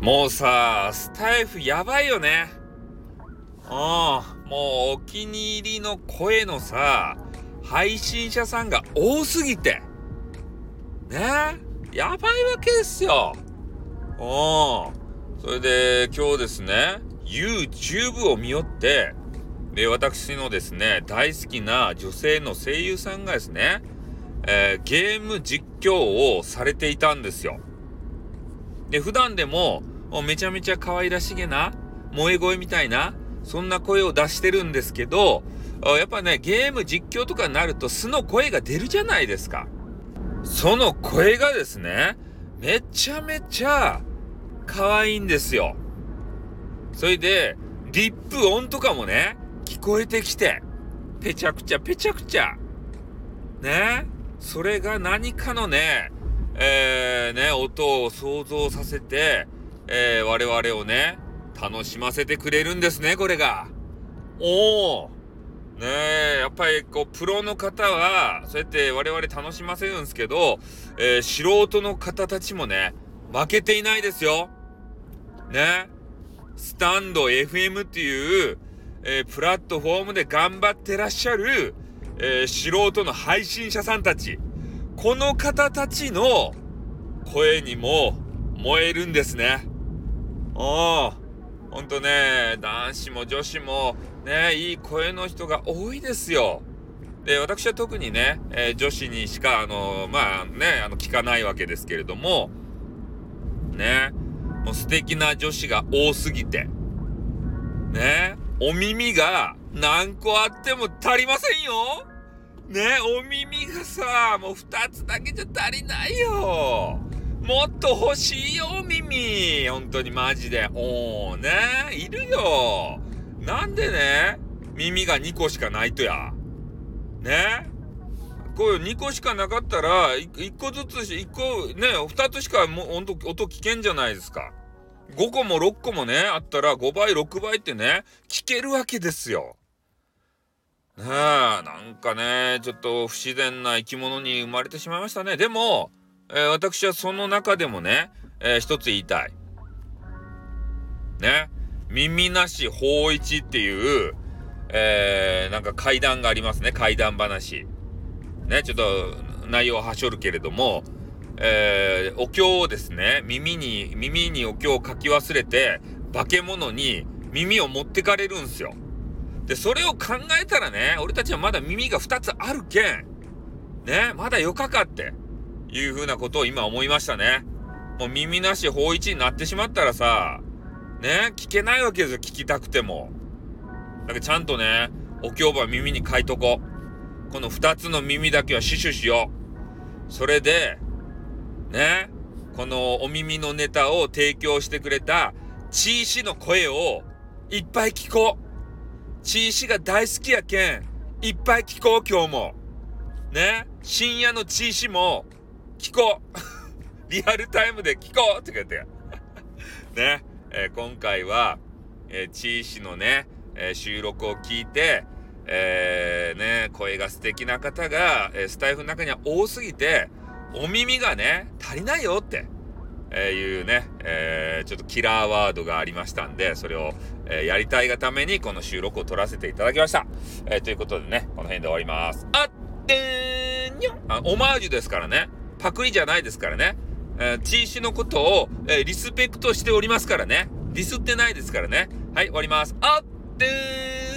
もうさ、スタイフやばいよね。うん。もうお気に入りの声のさ、配信者さんが多すぎて。ね？やばいわけですよ。うん。それで今日ですね、YouTube を見よって、で、私のですね、大好きな女性の声優さんがですね、えー、ゲーム実況をされていたんですよ。で、普段でも、めちゃめちゃ可愛らしげな、萌え声みたいな、そんな声を出してるんですけど、やっぱね、ゲーム実況とかになると素の声が出るじゃないですか。その声がですね、めちゃめちゃ可愛いんですよ。それで、リップ音とかもね、聞こえてきて、ぺちゃくちゃぺちゃくちゃ。ねそれが何かのね、えー、ね、音を想像させて、えー、我々をね、楽しませてくれるんですね、これが。おおねえ、やっぱりこう、プロの方は、そうやって我々楽しませるんですけど、えー、素人の方たちもね、負けていないですよ。ね。スタンド FM っていう、えー、プラットフォームで頑張ってらっしゃる、えー、素人の配信者さんたち。この方たちの声にも燃えるんですね。ああ、ほんとね、男子も女子もね、いい声の人が多いですよ。で、私は特にね、えー、女子にしか、あの、まあね、あの、聞かないわけですけれども、ね、もう素敵な女子が多すぎて、ね、お耳が何個あっても足りませんよね、お耳がさ、もう二つだけじゃ足りないよもっと欲しいよ、耳。本当にマジで。おーね、いるよ。なんでね、耳が2個しかないとや。ねこういう2個しかなかったら、1個ずつ、1個、ね、2つしかも音音聞けんじゃないですか。5個も6個もね、あったら5倍、6倍ってね、聞けるわけですよ。ねえ、なんかね、ちょっと不自然な生き物に生まれてしまいましたね。でも、えー、私はその中でもね、えー、一つ言いたい。ね。耳なし法一っていう、えー、なんか階段がありますね。階段話。ね、ちょっと内容ははしょるけれども、えー、お経をですね、耳に、耳にお経を書き忘れて、化け物に耳を持ってかれるんすよ。で、それを考えたらね、俺たちはまだ耳が2つあるけん、ね、まだよかかって。いうふうなことを今思いましたね。もう耳なし法一になってしまったらさ、ね、聞けないわけですよ、聞きたくても。だからちゃんとね、お経は耳に書いとこう。この二つの耳だけは死守しよう。それで、ね、このお耳のネタを提供してくれた、チーシの声をいっぱい聞こう。チーシが大好きやけん、いっぱい聞こう、今日も。ね、深夜のチーシも、聞こう。リアルタイムで聞こうって言って。ね、えー、今回は、えー、チー氏のね、えー、収録を聞いて、えー、ね、声が素敵な方が、えスタイフの中には多すぎて、お耳がね、足りないよって、えいうね、えちょっとキラーワードがありましたんで、それを、えやりたいがためにこの収録を撮らせていただきました。えということでね、この辺で終わります。あってーにょあ、オマージュですからね。パクリじゃないですからね。えー、チーシュのことを、え、リスペクトしておりますからね。ディスってないですからね。はい、終わります。あってー